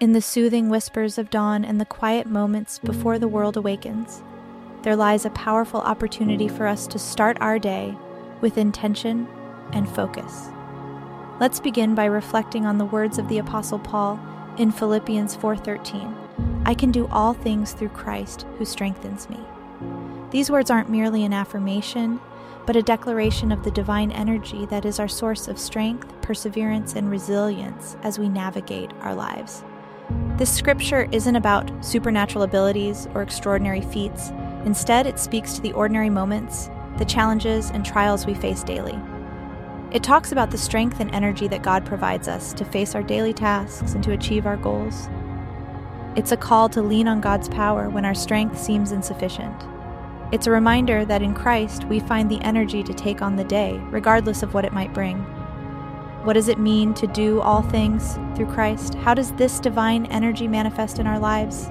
In the soothing whispers of dawn and the quiet moments before the world awakens, there lies a powerful opportunity for us to start our day with intention and focus. Let's begin by reflecting on the words of the apostle Paul in Philippians 4:13. I can do all things through Christ who strengthens me. These words aren't merely an affirmation, but a declaration of the divine energy that is our source of strength, perseverance, and resilience as we navigate our lives. This scripture isn't about supernatural abilities or extraordinary feats. Instead, it speaks to the ordinary moments, the challenges and trials we face daily. It talks about the strength and energy that God provides us to face our daily tasks and to achieve our goals. It's a call to lean on God's power when our strength seems insufficient. It's a reminder that in Christ we find the energy to take on the day, regardless of what it might bring. What does it mean to do all things through Christ? How does this divine energy manifest in our lives?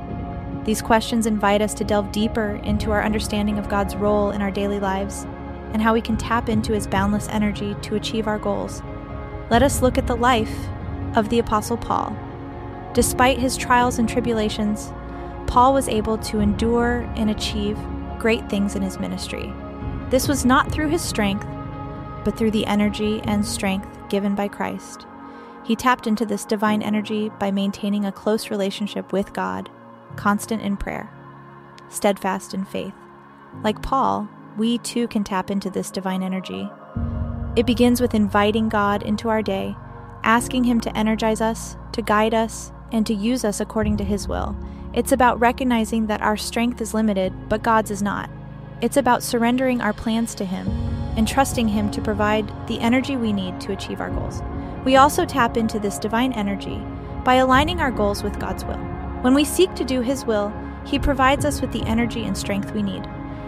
These questions invite us to delve deeper into our understanding of God's role in our daily lives and how we can tap into his boundless energy to achieve our goals. Let us look at the life of the Apostle Paul. Despite his trials and tribulations, Paul was able to endure and achieve great things in his ministry. This was not through his strength, but through the energy and strength given by Christ. He tapped into this divine energy by maintaining a close relationship with God, constant in prayer, steadfast in faith. Like Paul, we too can tap into this divine energy. It begins with inviting God into our day, asking Him to energize us, to guide us, and to use us according to His will. It's about recognizing that our strength is limited, but God's is not. It's about surrendering our plans to Him and trusting Him to provide the energy we need to achieve our goals. We also tap into this divine energy by aligning our goals with God's will. When we seek to do His will, He provides us with the energy and strength we need.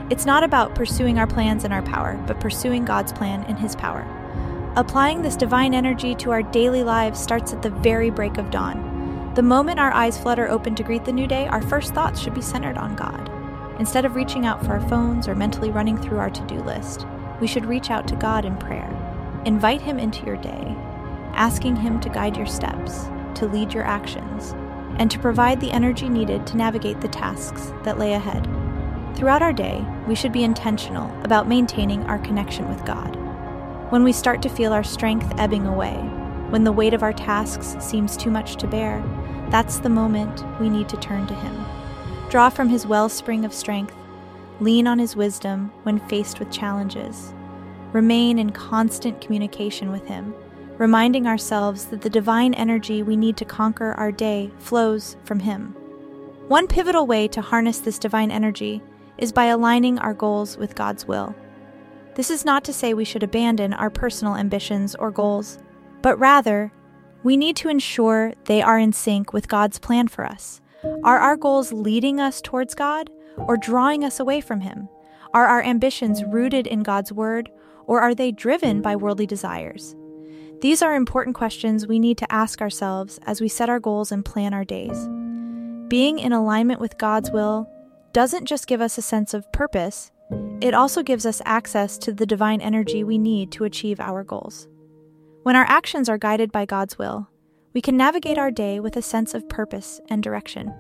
It's not about pursuing our plans and our power, but pursuing God's plan and His power. Applying this divine energy to our daily lives starts at the very break of dawn. The moment our eyes flutter open to greet the new day, our first thoughts should be centered on God. Instead of reaching out for our phones or mentally running through our to do list, we should reach out to God in prayer. Invite Him into your day, asking Him to guide your steps, to lead your actions, and to provide the energy needed to navigate the tasks that lay ahead. Throughout our day, we should be intentional about maintaining our connection with God. When we start to feel our strength ebbing away, when the weight of our tasks seems too much to bear, that's the moment we need to turn to Him. Draw from His wellspring of strength, lean on His wisdom when faced with challenges, remain in constant communication with Him, reminding ourselves that the divine energy we need to conquer our day flows from Him. One pivotal way to harness this divine energy is by aligning our goals with God's will. This is not to say we should abandon our personal ambitions or goals, but rather, we need to ensure they are in sync with God's plan for us. Are our goals leading us towards God or drawing us away from Him? Are our ambitions rooted in God's Word or are they driven by worldly desires? These are important questions we need to ask ourselves as we set our goals and plan our days. Being in alignment with God's will doesn't just give us a sense of purpose, it also gives us access to the divine energy we need to achieve our goals. When our actions are guided by God's will, we can navigate our day with a sense of purpose and direction.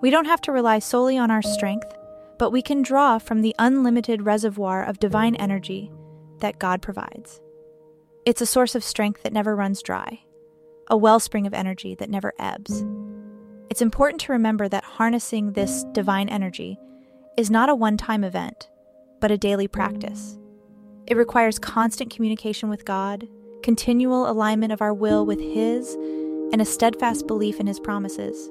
We don't have to rely solely on our strength, but we can draw from the unlimited reservoir of divine energy that God provides. It's a source of strength that never runs dry, a wellspring of energy that never ebbs. It's important to remember that harnessing this divine energy is not a one time event, but a daily practice. It requires constant communication with God, continual alignment of our will with His, and a steadfast belief in His promises.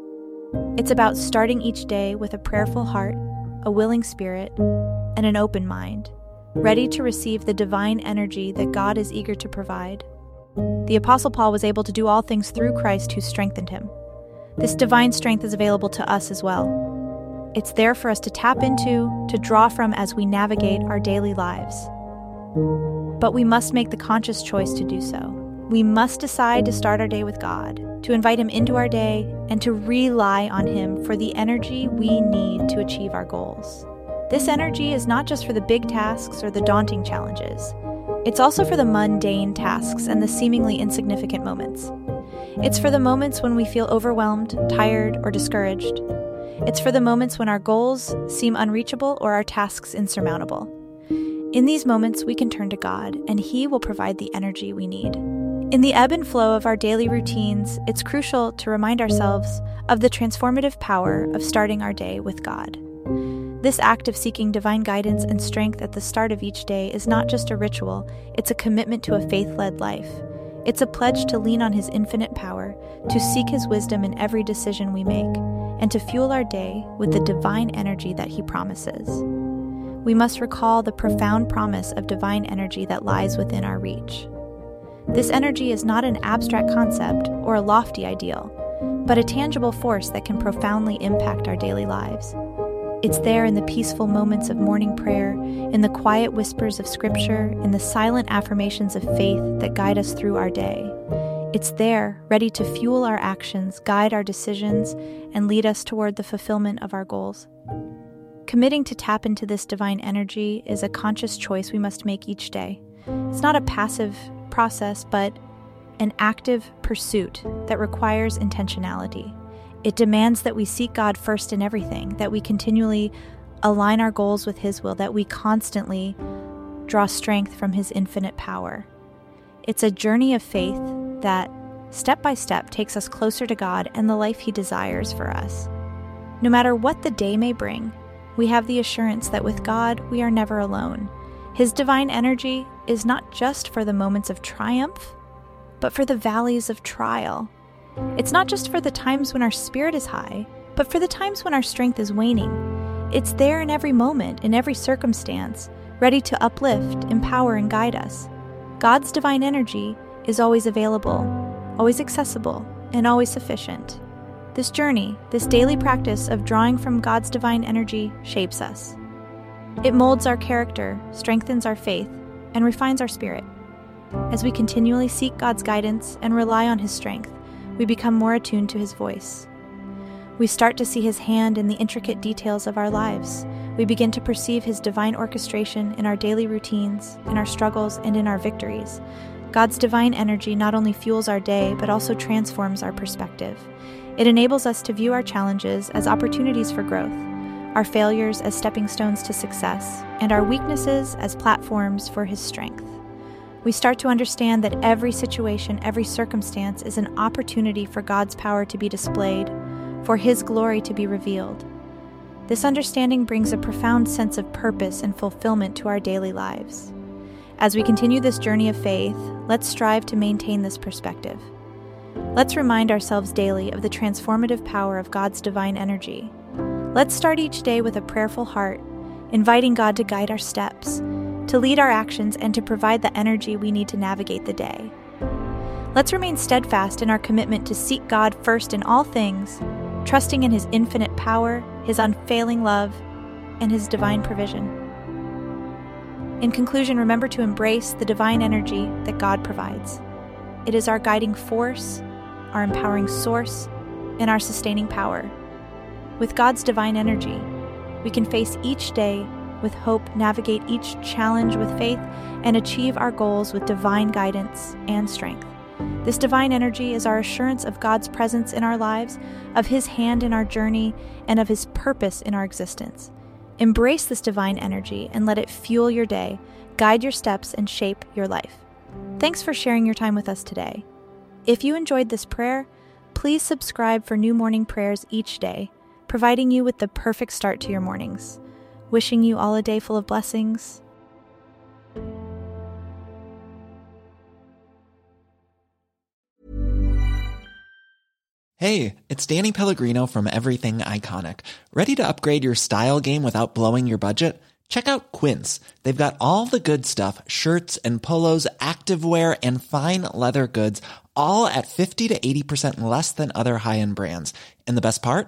It's about starting each day with a prayerful heart, a willing spirit, and an open mind, ready to receive the divine energy that God is eager to provide. The Apostle Paul was able to do all things through Christ who strengthened him. This divine strength is available to us as well. It's there for us to tap into, to draw from as we navigate our daily lives. But we must make the conscious choice to do so. We must decide to start our day with God, to invite Him into our day, and to rely on Him for the energy we need to achieve our goals. This energy is not just for the big tasks or the daunting challenges, it's also for the mundane tasks and the seemingly insignificant moments. It's for the moments when we feel overwhelmed, tired, or discouraged. It's for the moments when our goals seem unreachable or our tasks insurmountable. In these moments, we can turn to God, and He will provide the energy we need. In the ebb and flow of our daily routines, it's crucial to remind ourselves of the transformative power of starting our day with God. This act of seeking divine guidance and strength at the start of each day is not just a ritual, it's a commitment to a faith led life. It's a pledge to lean on His infinite power, to seek His wisdom in every decision we make, and to fuel our day with the divine energy that He promises. We must recall the profound promise of divine energy that lies within our reach. This energy is not an abstract concept or a lofty ideal, but a tangible force that can profoundly impact our daily lives. It's there in the peaceful moments of morning prayer, in the quiet whispers of Scripture, in the silent affirmations of faith that guide us through our day. It's there, ready to fuel our actions, guide our decisions, and lead us toward the fulfillment of our goals. Committing to tap into this divine energy is a conscious choice we must make each day. It's not a passive process, but an active pursuit that requires intentionality. It demands that we seek God first in everything, that we continually align our goals with His will, that we constantly draw strength from His infinite power. It's a journey of faith that, step by step, takes us closer to God and the life He desires for us. No matter what the day may bring, we have the assurance that with God we are never alone. His divine energy is not just for the moments of triumph, but for the valleys of trial. It's not just for the times when our spirit is high, but for the times when our strength is waning. It's there in every moment, in every circumstance, ready to uplift, empower, and guide us. God's divine energy is always available, always accessible, and always sufficient. This journey, this daily practice of drawing from God's divine energy, shapes us. It molds our character, strengthens our faith, and refines our spirit. As we continually seek God's guidance and rely on His strength, we become more attuned to His voice. We start to see His hand in the intricate details of our lives. We begin to perceive His divine orchestration in our daily routines, in our struggles, and in our victories. God's divine energy not only fuels our day, but also transforms our perspective. It enables us to view our challenges as opportunities for growth, our failures as stepping stones to success, and our weaknesses as platforms for His strength. We start to understand that every situation, every circumstance is an opportunity for God's power to be displayed, for His glory to be revealed. This understanding brings a profound sense of purpose and fulfillment to our daily lives. As we continue this journey of faith, let's strive to maintain this perspective. Let's remind ourselves daily of the transformative power of God's divine energy. Let's start each day with a prayerful heart, inviting God to guide our steps, to lead our actions, and to provide the energy we need to navigate the day. Let's remain steadfast in our commitment to seek God first in all things, trusting in His infinite power, His unfailing love, and His divine provision. In conclusion, remember to embrace the divine energy that God provides. It is our guiding force, our empowering source, and our sustaining power. With God's divine energy, we can face each day with hope, navigate each challenge with faith, and achieve our goals with divine guidance and strength. This divine energy is our assurance of God's presence in our lives, of His hand in our journey, and of His purpose in our existence. Embrace this divine energy and let it fuel your day, guide your steps, and shape your life. Thanks for sharing your time with us today. If you enjoyed this prayer, please subscribe for new morning prayers each day, providing you with the perfect start to your mornings. Wishing you all a day full of blessings. Hey, it's Danny Pellegrino from Everything Iconic. Ready to upgrade your style game without blowing your budget? Check out Quince. They've got all the good stuff shirts and polos, activewear, and fine leather goods, all at 50 to 80% less than other high end brands. And the best part?